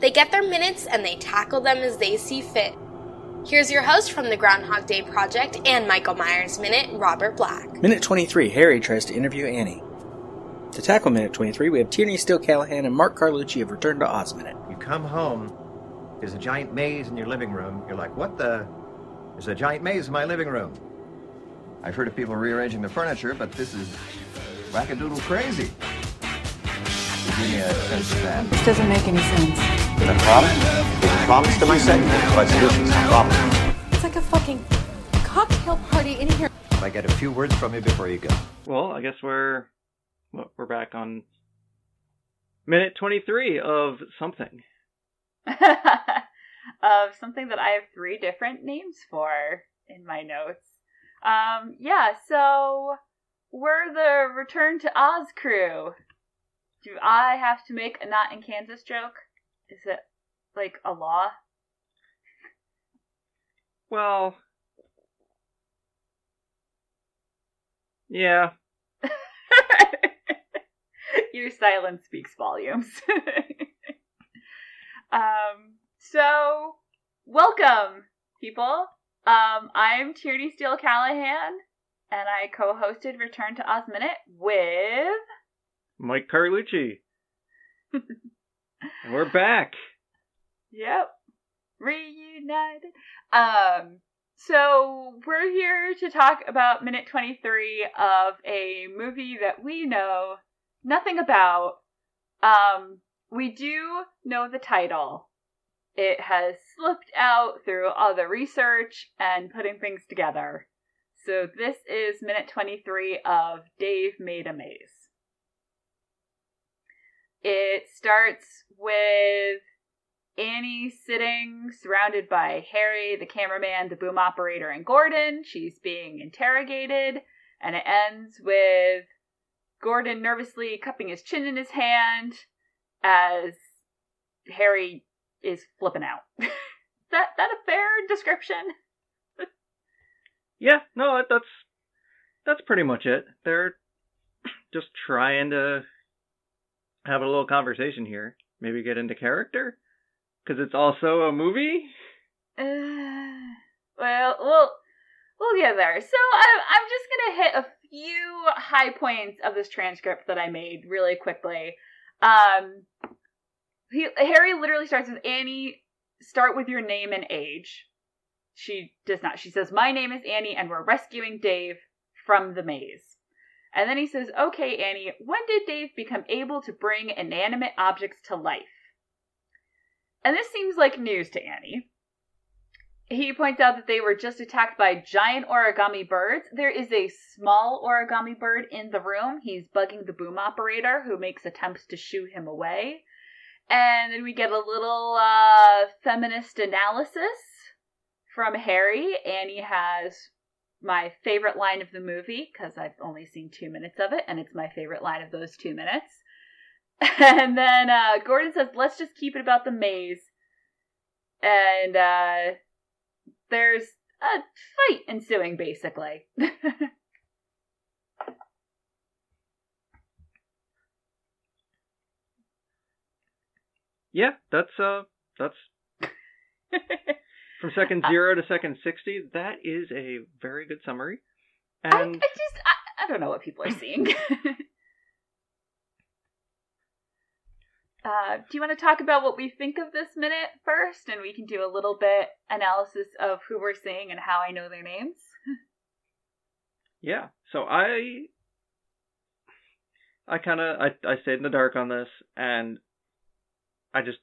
They get their minutes and they tackle them as they see fit. Here's your host from the Groundhog Day Project and Michael Myers Minute, Robert Black. Minute 23, Harry tries to interview Annie. To tackle Minute 23, we have Tierney Steele Callaghan and Mark Carlucci have returned to Oz Minute. You come home, there's a giant maze in your living room. You're like, what the? There's a giant maze in my living room. I've heard of people rearranging the furniture, but this is wackadoodle crazy. Give me a sense of that. This doesn't make any sense. The problem? There's a promise to my segment, but solution's the problem. It's like a fucking cocktail party in here. If I get a few words from you before you go. Well, I guess we're well, we're back on minute 23 of something. of something that I have three different names for in my notes. Um, yeah, so we're the Return to Oz crew. Do I have to make a not in Kansas joke? Is it like a law? Well, yeah. Your silence speaks volumes. um, so welcome, people. Um, I'm Tierney Steele Callaghan, and I co-hosted Return to Oz Minute with Mike Carlucci. we're back. Yep. Reunited. Um, so we're here to talk about minute 23 of a movie that we know nothing about. Um, we do know the title. It has slipped out through all the research and putting things together. So this is minute 23 of Dave Made a Maze. It starts with Annie sitting surrounded by Harry, the cameraman, the boom operator, and Gordon. She's being interrogated, and it ends with Gordon nervously cupping his chin in his hand as Harry is flipping out. that that a fair description? Yeah, no, that's that's pretty much it. They're just trying to have a little conversation here. Maybe get into character because it's also a movie. Uh, well, we'll we'll get there. So I, I'm just gonna hit a few high points of this transcript that I made really quickly. Um, he, Harry literally starts with Annie. Start with your name and age. She does not. She says, "My name is Annie, and we're rescuing Dave from the maze." And then he says, "Okay, Annie, when did Dave become able to bring inanimate objects to life?" And this seems like news to Annie. He points out that they were just attacked by giant origami birds. There is a small origami bird in the room. He's bugging the boom operator, who makes attempts to shoo him away. And then we get a little uh, feminist analysis from Harry. Annie has my favorite line of the movie, because I've only seen two minutes of it, and it's my favorite line of those two minutes. And then uh, Gordon says, let's just keep it about the maze. And uh, there's a fight ensuing, basically. Yeah, that's uh, that's from second zero to second sixty. That is a very good summary. I, I just, I, I don't know what people are seeing. Uh, do you want to talk about what we think of this minute first, and we can do a little bit analysis of who we're seeing and how I know their names? yeah, so I I kind of I I stayed in the dark on this, and I just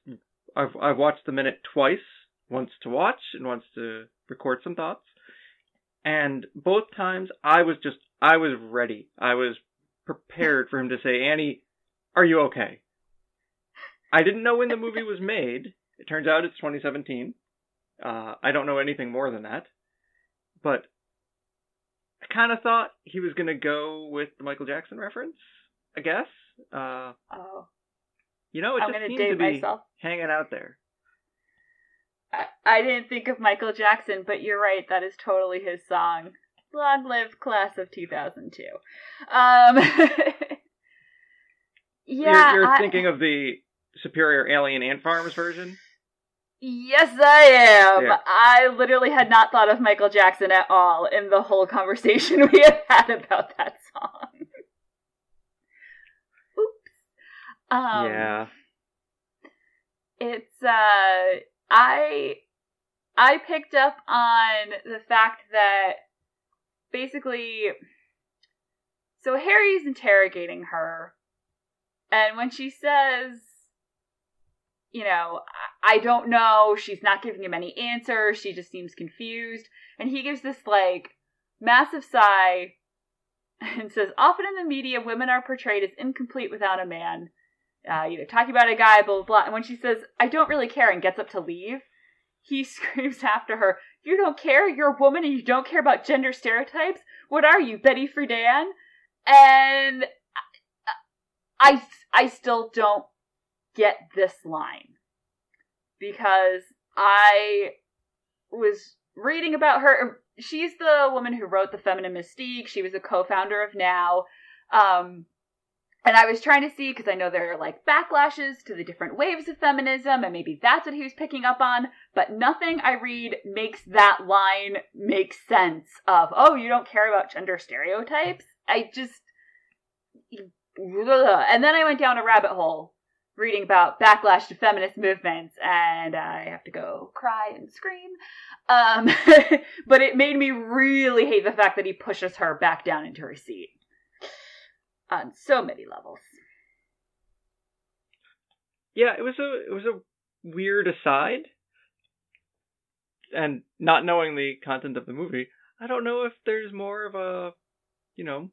I've I've watched the minute twice, once to watch and wants to record some thoughts, and both times I was just I was ready. I was prepared for him to say, "Annie, are you okay?" I didn't know when the movie was made. It turns out it's 2017. Uh, I don't know anything more than that, but I kind of thought he was gonna go with the Michael Jackson reference. I guess. Uh, Oh, you know, it I'm just seemed to be myself. hanging out there. I, I didn't think of Michael Jackson, but you're right. That is totally his song. Long live class of 2002. Um, yeah, you're, you're I- thinking of the Superior Alien Ant Farms version. Yes, I am. Yeah. I literally had not thought of Michael Jackson at all in the whole conversation we had had about that song. Oops. Um, yeah. it's uh i i picked up on the fact that basically so harry's interrogating her and when she says you know i don't know she's not giving him any answers she just seems confused and he gives this like massive sigh and says often in the media women are portrayed as incomplete without a man uh, you know, talking about a guy, blah, blah, blah. And when she says, I don't really care, and gets up to leave, he screams after her, You don't care? You're a woman and you don't care about gender stereotypes? What are you, Betty Friedan? And I, I still don't get this line because I was reading about her. She's the woman who wrote The Feminine Mystique. She was a co founder of Now. Um, and I was trying to see because I know there are like backlashes to the different waves of feminism, and maybe that's what he was picking up on. But nothing I read makes that line make sense of, oh, you don't care about gender stereotypes? I just. And then I went down a rabbit hole reading about backlash to feminist movements, and I have to go cry and scream. Um, but it made me really hate the fact that he pushes her back down into her seat on so many levels. Yeah, it was a it was a weird aside, and not knowing the content of the movie, I don't know if there's more of a, you know,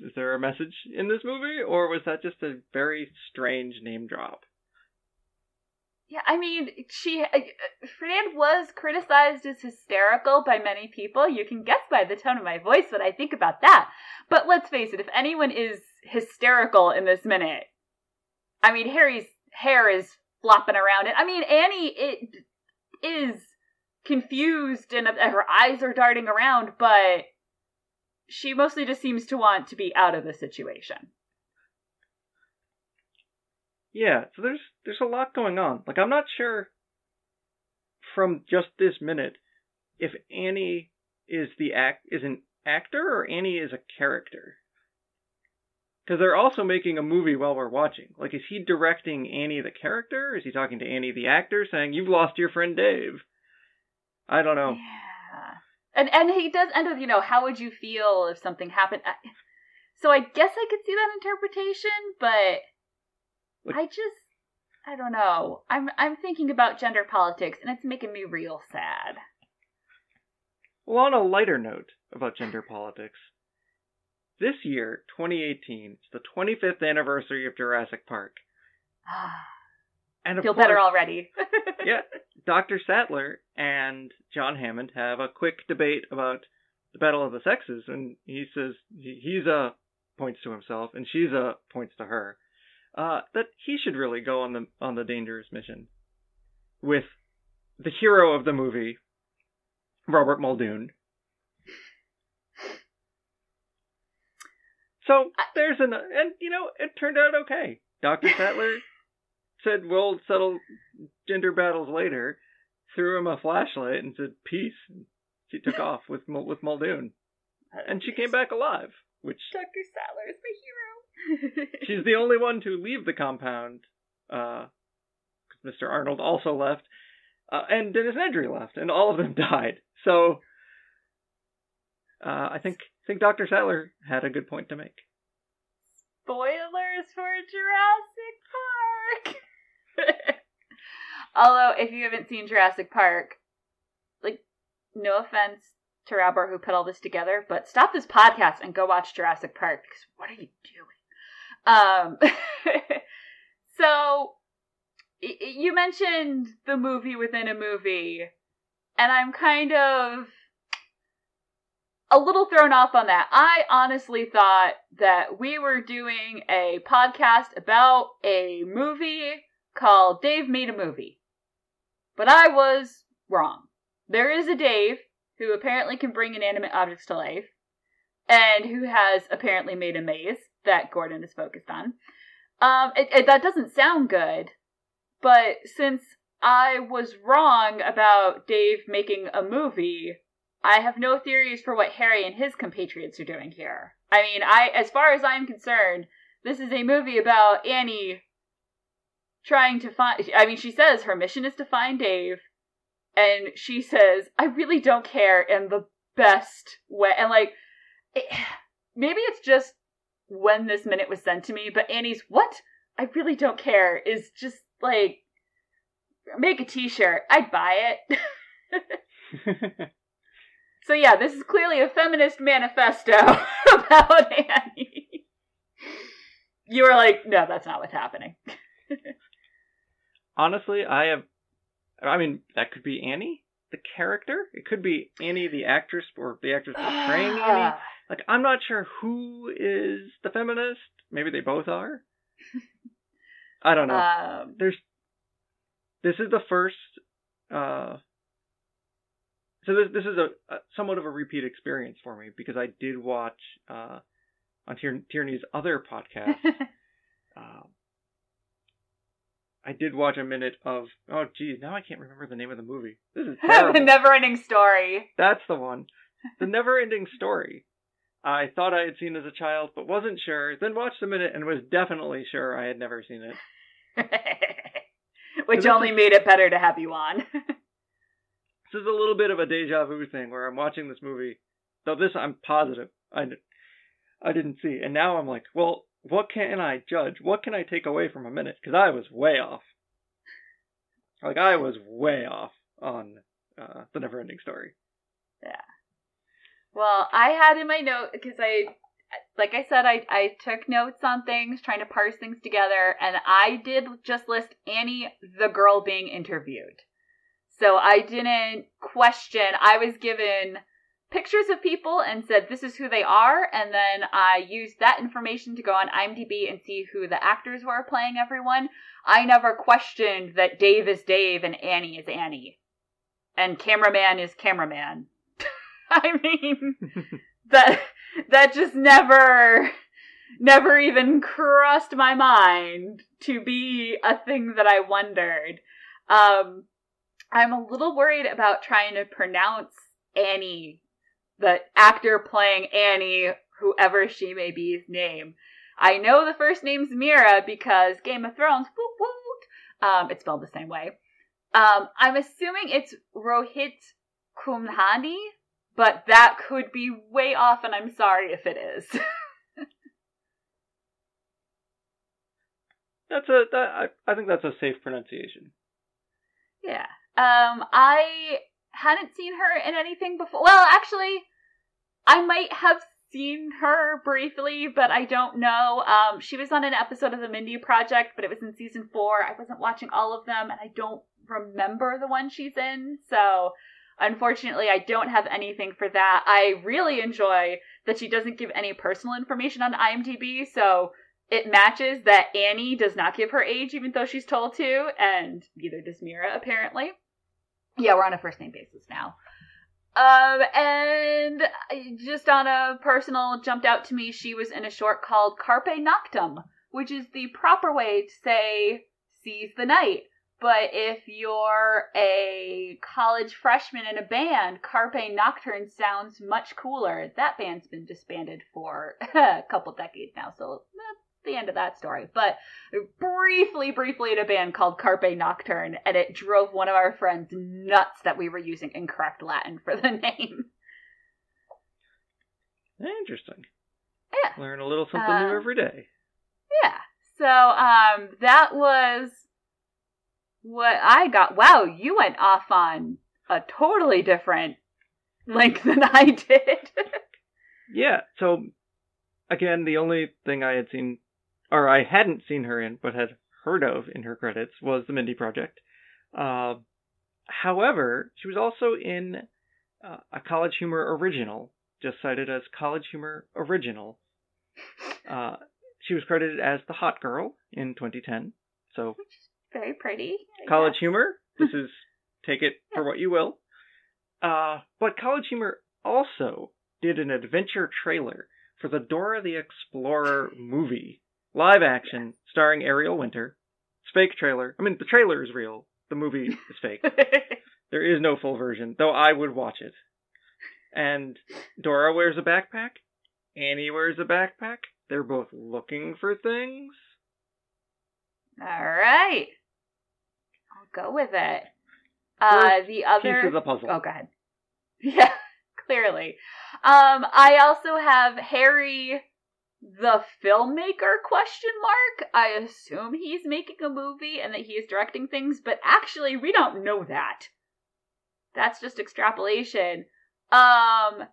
is there a message in this movie, or was that just a very strange name drop? Yeah, I mean, she uh, Friedan was criticized as hysterical by many people. You can guess by the tone of my voice what I think about that. But let's face it, if anyone is hysterical in this minute, I mean, Harry's hair is flopping around, and I mean, Annie it is confused and uh, her eyes are darting around, but she mostly just seems to want to be out of the situation. Yeah, so there's there's a lot going on. Like I'm not sure from just this minute if Annie is the act is an actor or Annie is a character. Because they're also making a movie while we're watching. Like, is he directing Annie the character? Is he talking to Annie the actor, saying "You've lost your friend Dave"? I don't know. Yeah. And and he does end with, you know, how would you feel if something happened? I- So I guess I could see that interpretation, but Like- I just I don't know. I'm I'm thinking about gender politics and it's making me real sad. Well, on a lighter note about gender politics, this year, 2018, it's the 25th anniversary of Jurassic Park. And of Feel better already. yeah, Dr. Sattler and John Hammond have a quick debate about the battle of the sexes, and he says he- he's a points to himself, and she's a points to her. Uh, that he should really go on the on the dangerous mission with the hero of the movie, Robert Muldoon. So there's an and you know it turned out okay. Dr. Sattler said we'll settle gender battles later. Threw him a flashlight and said peace. She took off with with Muldoon, and she came back alive. Which Dr. Sattler is my hero. She's the only one to leave the compound. Uh, 'cause Mr. Arnold also left, uh, and Dennis Nedry left, and all of them died. So uh, I think think Dr. Sattler had a good point to make. Spoilers for Jurassic Park. Although, if you haven't seen Jurassic Park, like, no offense to Robert who put all this together, but stop this podcast and go watch Jurassic Park because what are you doing? Um, so y- you mentioned the movie within a movie, and I'm kind of a little thrown off on that. I honestly thought that we were doing a podcast about a movie called Dave Made a Movie. But I was wrong. There is a Dave who apparently can bring inanimate objects to life and who has apparently made a maze that Gordon is focused on. Um, it, it, that doesn't sound good, but since I was wrong about Dave making a movie, I have no theories for what Harry and his compatriots are doing here. I mean, I as far as I'm concerned, this is a movie about Annie trying to find I mean, she says her mission is to find Dave and she says, "I really don't care" in the best way. And like it, maybe it's just when this minute was sent to me, but Annie's "What? I really don't care" is just like make a t-shirt. I'd buy it. So yeah, this is clearly a feminist manifesto about Annie. You were like, no, that's not what's happening. Honestly, I have. I mean, that could be Annie, the character. It could be Annie, the actress, or the actress portraying Annie. Like, I'm not sure who is the feminist. Maybe they both are. I don't know. Um, There's. This is the first. Uh, so this this is a, a somewhat of a repeat experience for me because I did watch uh, on Tier- Tierney's other podcast. um, I did watch a minute of oh geez now I can't remember the name of the movie. This is the never-ending story. That's the one. The never-ending story. I thought I had seen as a child, but wasn't sure. Then watched a minute and was definitely sure I had never seen it. Which only made it better to have you on. This is a little bit of a deja vu thing where I'm watching this movie, though this I'm positive I, I didn't see, and now I'm like, well, what can I judge? What can I take away from a minute? Because I was way off. Like I was way off on uh, the never-ending story. Yeah. Well, I had in my note because I, like I said, I I took notes on things, trying to parse things together, and I did just list Annie, the girl being interviewed. So I didn't question. I was given pictures of people and said this is who they are, and then I used that information to go on IMDb and see who the actors were playing everyone. I never questioned that Dave is Dave and Annie is Annie, and cameraman is cameraman. I mean, that that just never never even crossed my mind to be a thing that I wondered. Um I'm a little worried about trying to pronounce Annie, the actor playing Annie, whoever she may be's name. I know the first name's Meera because Game of Thrones, woot woot, um, it's spelled the same way. Um, I'm assuming it's Rohit Kumbhani, but that could be way off, and I'm sorry if it is. That's a that, I I think that's a safe pronunciation. yeah. Um, I hadn't seen her in anything before. Well, actually, I might have seen her briefly, but I don't know. Um, she was on an episode of the Mindy Project, but it was in season four. I wasn't watching all of them, and I don't remember the one she's in. So, unfortunately, I don't have anything for that. I really enjoy that she doesn't give any personal information on IMDb, so it matches that Annie does not give her age, even though she's told to, and neither does Meera, apparently. Yeah, we're on a first name basis now. Um, and just on a personal, jumped out to me, she was in a short called Carpe Noctem, which is the proper way to say seize the night. But if you're a college freshman in a band, Carpe Nocturne sounds much cooler. That band's been disbanded for a couple decades now, so that's the end of that story. But briefly, briefly in a band called Carpe Nocturne, and it drove one of our friends nuts that we were using incorrect Latin for the name. Interesting. Yeah. Learn a little something Uh, new every day. Yeah. So um that was what I got. Wow, you went off on a totally different link than I did. Yeah. So again, the only thing I had seen, or I hadn't seen her in, but had heard of in her credits was the Mindy Project. Uh, However, she was also in uh, a College Humor original, just cited as College Humor Original. Uh, she was credited as the Hot Girl in 2010. So, Very pretty. College guess. Humor, this is take it for what you will. Uh, but College Humor also did an adventure trailer for the Dora the Explorer movie, live action, starring Ariel Winter. It's fake trailer. I mean, the trailer is real. The movie is fake. There is no full version, though I would watch it. And Dora wears a backpack. Annie wears a backpack. They're both looking for things. All right. Go with it. Uh, the other Piece of the puzzle. Oh, go ahead. Yeah, clearly. Um, I also have Harry, the filmmaker? Question mark. I assume he's making a movie and that he is directing things, but actually, we don't know that. That's just extrapolation. Um,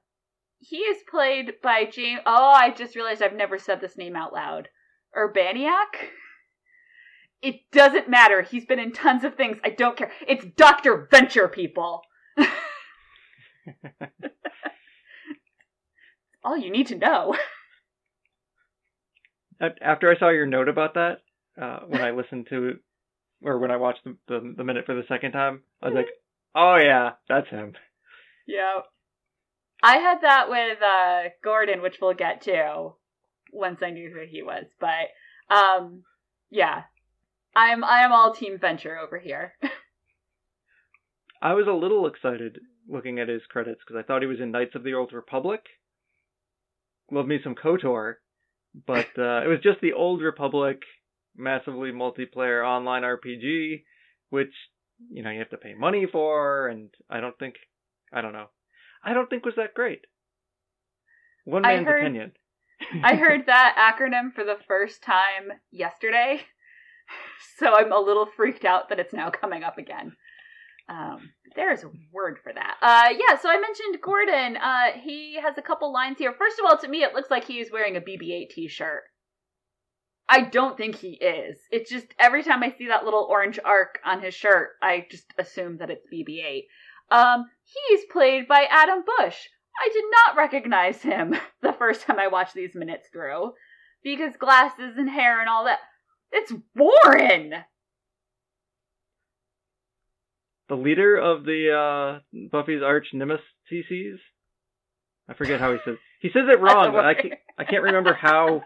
he is played by James. Oh, I just realized I've never said this name out loud. Urbaniak. It doesn't matter. He's been in tons of things. I don't care. It's Dr. Venture, people. All you need to know. After I saw your note about that, uh, when I listened to, or when I watched the, the the minute for the second time, I was like, "Oh yeah, that's him." Yeah. I had that with uh Gordon, which we'll get to once I knew who he was. But um yeah. I'm I am all team venture over here. I was a little excited looking at his credits because I thought he was in Knights of the Old Republic. Love me some KOTOR, but uh, it was just the Old Republic, massively multiplayer online RPG, which you know you have to pay money for, and I don't think, I don't know, I don't think was that great. One man's heard- opinion. I heard that acronym for the first time yesterday. So I'm a little freaked out that it's now coming up again. Um, there's a word for that. Uh, yeah, so I mentioned Gordon. Uh, he has a couple lines here. First of all, to me, it looks like he is wearing a BB-8 t-shirt. I don't think he is. It's just every time I see that little orange arc on his shirt, I just assume that it's BB-8. Um, he's played by Adam Busch. I did not recognize him the first time I watched these minutes through because glasses and hair and all that. It's Warren. The leader of the uh, Buffy's arch nemesis. I forget how he says. He says it wrong, but I can't, I can't remember how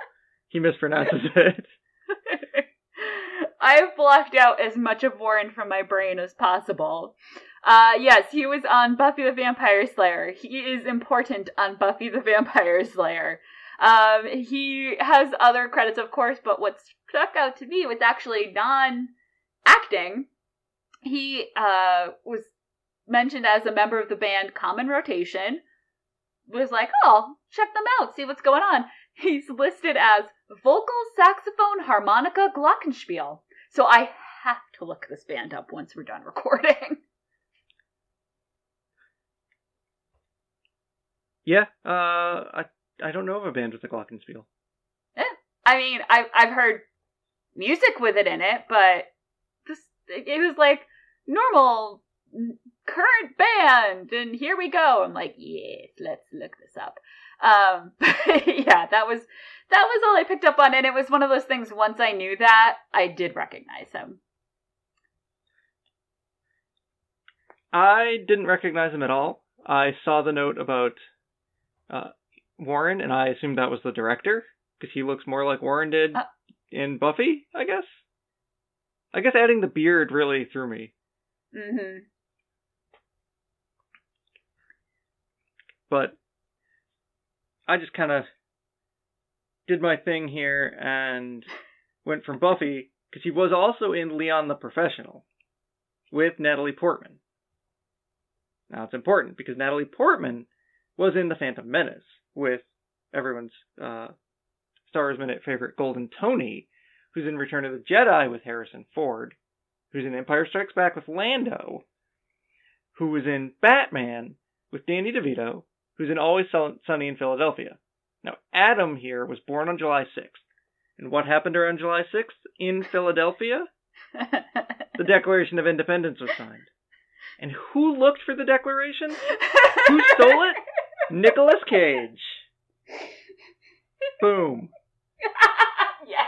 he mispronounces it. I have blocked out as much of Warren from my brain as possible. Uh, yes, he was on Buffy the Vampire Slayer. He is important on Buffy the Vampire Slayer. Um, he has other credits, of course, but what stuck out to me was actually non-acting. He uh, was mentioned as a member of the band Common Rotation. Was like, oh, check them out, see what's going on. He's listed as vocal, saxophone, harmonica, glockenspiel. So I have to look this band up once we're done recording. Yeah, uh, I I don't know of a band with a glockenspiel. Yeah, I mean, I've I've heard music with it in it, but this it was like normal current band, and here we go. I'm like, yes, let's look this up. Um, yeah, that was that was all I picked up on, and it was one of those things. Once I knew that, I did recognize him. I didn't recognize him at all. I saw the note about uh, Warren, and I assumed that was the director because he looks more like Warren did Uh. In Buffy. I guess. I guess adding the beard really threw me. hmm but I just kind of did my thing here and went from Buffy because he was also in Leon the Professional with Natalie Portman. Now it's important because Natalie Portman was in The Phantom Menace with everyone's uh, Star Wars Minute favorite Golden Tony, who's in Return of the Jedi with Harrison Ford, who's in Empire Strikes Back with Lando, who was in Batman with Danny DeVito, who's in Always Sunny in Philadelphia. Now, Adam here was born on July 6th. And what happened around July 6th in Philadelphia? The Declaration of Independence was signed. And who looked for the Declaration? Who stole it? Nicolas Cage. Boom. yes.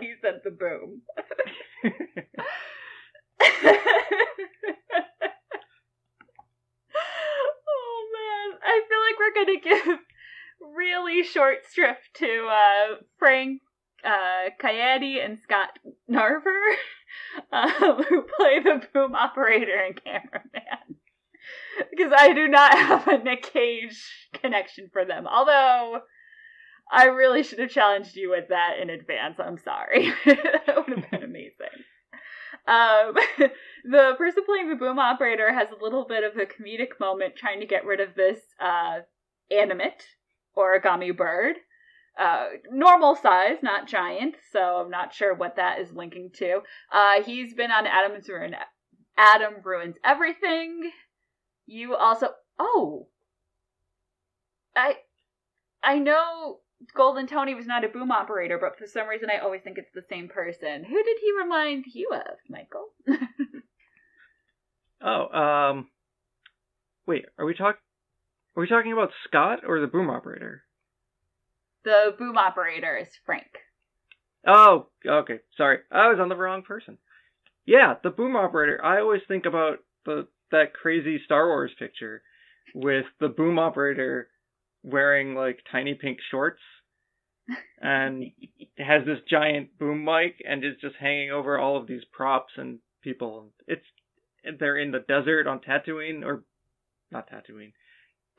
You said the boom. oh man, I feel like we're gonna give really short shrift to uh, Frank uh, Caeti and Scott Narver, um, who play the boom operator and cameraman. because I do not have a Nick Cage connection for them. Although I really should have challenged you with that in advance. I'm sorry. that would have been amazing. Um, the person playing the boom operator has a little bit of a comedic moment trying to get rid of this uh, animate origami bird. Uh, normal size, not giant, so I'm not sure what that is linking to. Uh, he's been on Adam's Ruin. Adam ruins everything. You also, oh, I, I know Golden Tony was not a boom operator, but for some reason I always think it's the same person. Who did he remind you of, Michael? Oh, um, wait, are we talk? Are we talking about Scott or the boom operator? the boom operator is Frank. Oh, okay. Sorry, I was on the wrong person. Yeah, the boom operator. I always think about the that crazy Star Wars picture with the boom operator wearing like tiny pink shorts and has this giant boom mic and is just hanging over all of these props and people. It's they're in the desert on Tatooine or not Tatooine.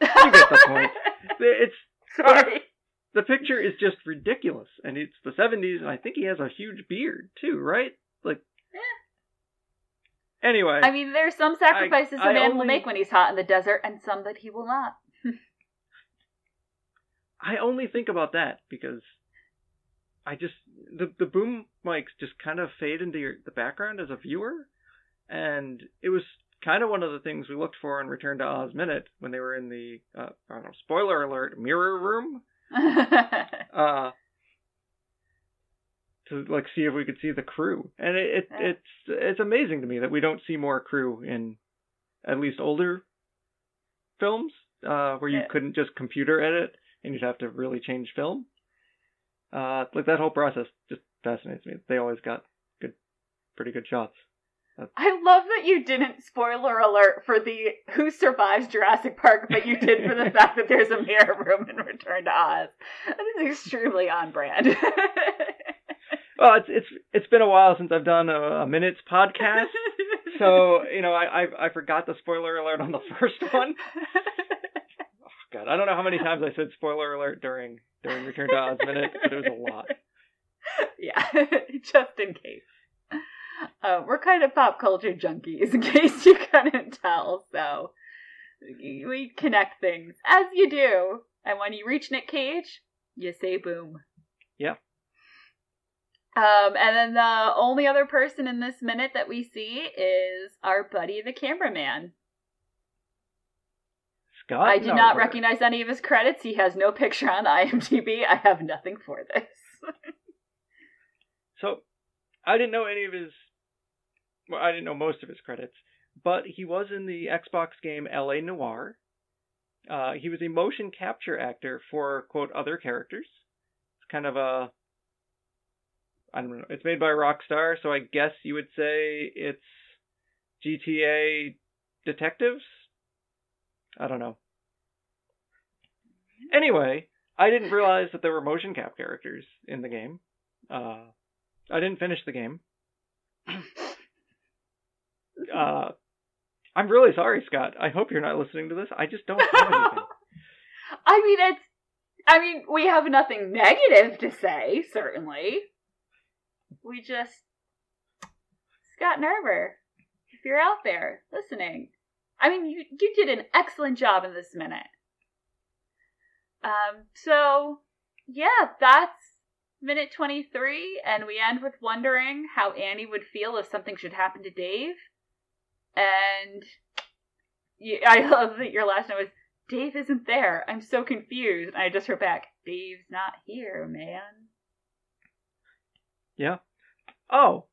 You get the point. It's Sorry. the picture is just ridiculous, and it's the '70s, and I think he has a huge beard too, right? Like, anyway, I mean, there's some sacrifices I a man will make when he's hot in the desert, and some that he will not. I only think about that because I just the the boom mics just kind of fade into your, the background as a viewer, and it was kind of one of the things we looked for in Return to Oz Minute when they were in the uh, I don't know spoiler alert mirror room uh to like see if we could see the crew and it, it Yeah. it's it's amazing to me that we don't see more crew in at least older films uh where you Yeah. couldn't just computer edit and you'd have to really change film uh like that whole process just fascinates me they always got good pretty good shots I love that you didn't spoiler alert for the Who Survives Jurassic Park, but you did for the fact that there's a mirror room in Return to Oz. That is extremely on brand. well it's it's it's been a while since i've done a, a minutes podcast so you know I, I i forgot the spoiler alert on the first one God, I don't know how many times I said spoiler alert during during Return to Oz minute, but it was a lot. yeah, just in case. Uh, we're kind of pop culture junkies, in case you couldn't tell. So we connect things as you do, and when you reach Nick Cage, you say boom. Yeah. Um, and then the only other person in this minute that we see is our buddy, the cameraman. I did not recognize any of his credits. He has no picture on IMDb. I have nothing for this. So, I didn't know any of his. Well, I didn't know most of his credits, but he was in the Xbox game L.A. Noire. Uh, he was a motion capture actor for quote other characters. It's kind of a. I don't know. It's made by Rockstar, so I guess you would say it's GTA Detectives. I don't know. Anyway, I didn't realize that there were motion cap characters in the game. Uh, I didn't finish the game. Uh, I'm really sorry, Scott. I hope you're not listening to this. I just don't. I mean, it's. I mean, we have nothing negative to say, certainly. We just. Scott Narver, if you're out there listening, I mean, you, you did an excellent job in this minute. Um, so, yeah, that's minute 23, and we end with wondering how Annie would feel if something should happen to Dave. And you, I love that your last note was Dave isn't there. I'm so confused. And I just wrote back, Dave's not here, man. Yeah. Oh,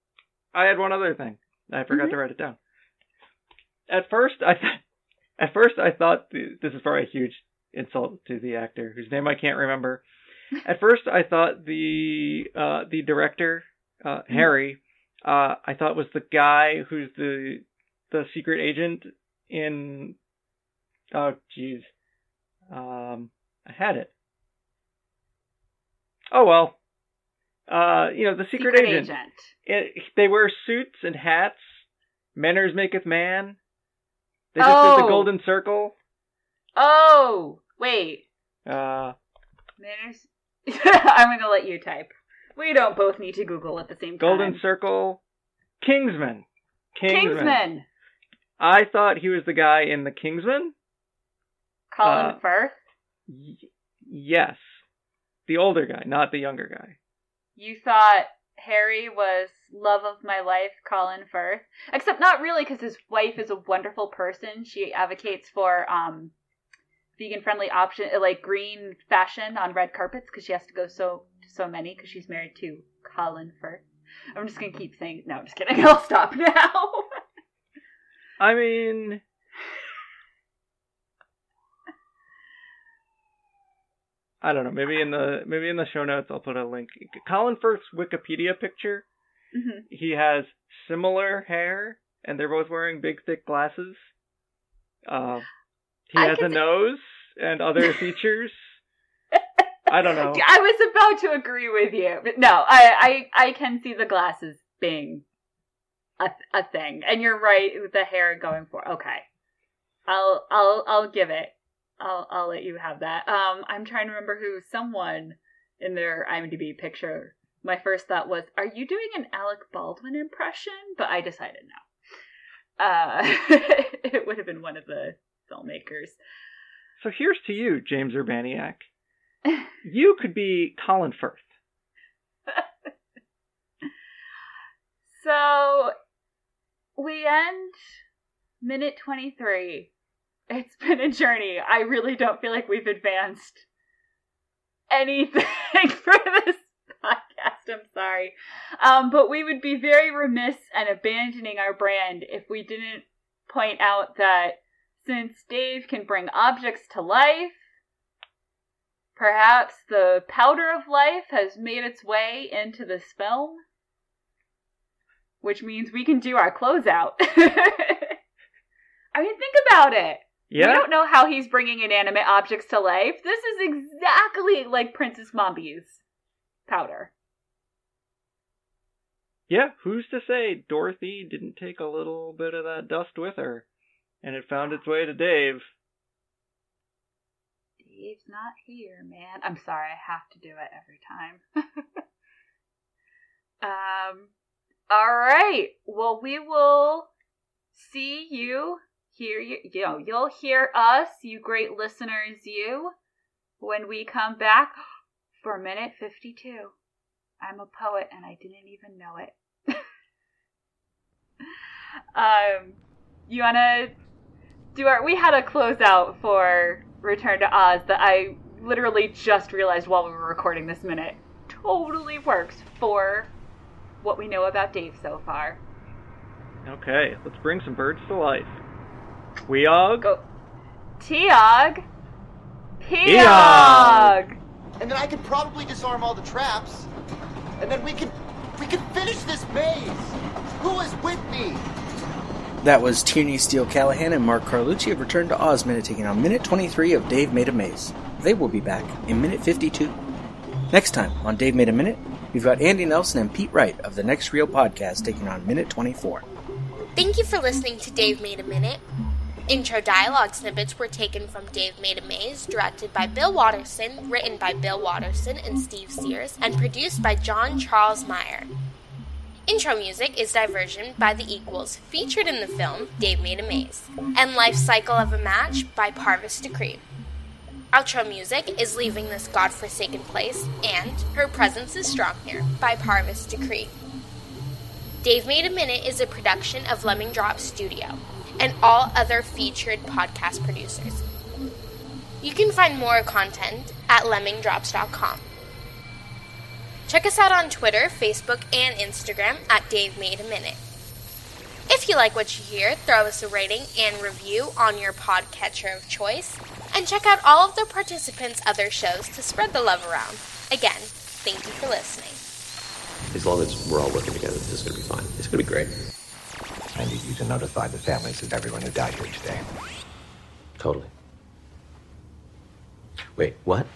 I had one other thing. I forgot Mhm. to write it down. At first, I th- at first I thought the, this is probably a huge insult to the actor whose name I can't remember. At first, I thought the uh, the director uh, Harry, uh, I thought was the guy who's the the secret agent in. Oh, jeez. Um, I had it. Oh well. Uh, you know the secret, agent. It, they wear suits and hats. Manners maketh man. They just did Oh. the golden circle. Oh, wait. Uh, Manners. I'm going to let you type. We don't both need to Google at the same time. golden circle. Kingsman. Kingsman. Kingsman. I thought he was the guy in the Kingsman. Colin Uh, Firth. Y- yes, the older guy, not the younger guy. You thought Harry was love of my life, Colin Firth. Except not really, because his wife is a wonderful person. She advocates for um, vegan friendly option, like green fashion on red carpets, because she has to go so to so many because she's married to Colin Firth. I'm just gonna keep saying no. I'm just kidding. I'll stop now. I mean, I don't know. Maybe in the maybe in the show notes I'll put a link. Colin Firth's Wikipedia picture. Mhm. He has similar hair, and they're both wearing big thick glasses. Uh, he I has a nose and other features. I don't know. I was about to agree with you, but no, I I, I can see the glasses being a a thing, and you're right with the hair going for. Okay, I'll I'll I'll give it. I'll I'll let you have that. Um, I'm trying to remember who someone in their IMDb picture. My first thought was, "Are you doing an Alec Baldwin impression?" But I decided no. Uh, it would have been one of the filmmakers. So here's to you, James Urbaniak. You could be Colin Firth. So we end minute 23. It's been a journey. I really don't feel like we've advanced anything for this podcast. I'm sorry. Um, but we would be very remiss and abandoning our brand if we didn't point out that since Dave can bring objects to life, perhaps the powder of life has made its way into this film which means we can do our closeout. I mean, think about it. Yeah. We don't know how he's bringing inanimate objects to life. This is exactly like Princess Mombi's powder. Yeah, who's to say Dorothy didn't take a little bit of that dust with her and it found its way to Dave? Dave's not here, man. I'm sorry, I have to do it every time. um, all right. Well, we will see you, hear you, you know, you'll hear us, you great listeners, you, when we come back for minute 52. I'm a poet and I didn't even know it. um, you wanna do our? We had a closeout for Return to Oz that I literally just realized while we were recording this minute. Totally works for what we know about Dave so far. Okay, let's bring some birds to life. We all go. Tiog. Peog. Peog. And then I could probably disarm all the traps. And then we can we can finish this maze. Who is with me? That was Tierney Steele Callaghan and Mark Carlucci of Return to Oz Minute taking on Minute 23 of Dave Made a Maze. They will be back in Minute 52. Next time on Dave Made a Minute, we've got Andy Nelson and Pete Wright of the Next Reel podcast taking on Minute 24. Thank you for listening to Dave Made a Minute. Intro dialogue snippets were taken from Dave Made a Maze, directed by Bill Watterson, written by Bill Watterson and Steve Sears, and produced by John Charles Meyer. Intro music is Diversion by The Equals, featured in the film Dave Made a Maze, and Life Cycle of a Match by Parvus Decree. Outro music is Leaving This Godforsaken Place and Her Presence is Strong Here by Parvus Decree. Dave Made a Minute is a production of Lemming Drop Studio and all other featured podcast producers. You can find more content at lemmingdrops.com. Check us out on Twitter, Facebook, and Instagram at Dave Made a Minute. If you like what you hear, throw us a rating and review on your podcatcher of choice, and check out all of the participants' other shows to spread the love around. Again, thank you for listening. As long as we're all working together, this is going to be fine. It's going to be great. I need you to notify the families of everyone who died here today. Totally. Wait, what?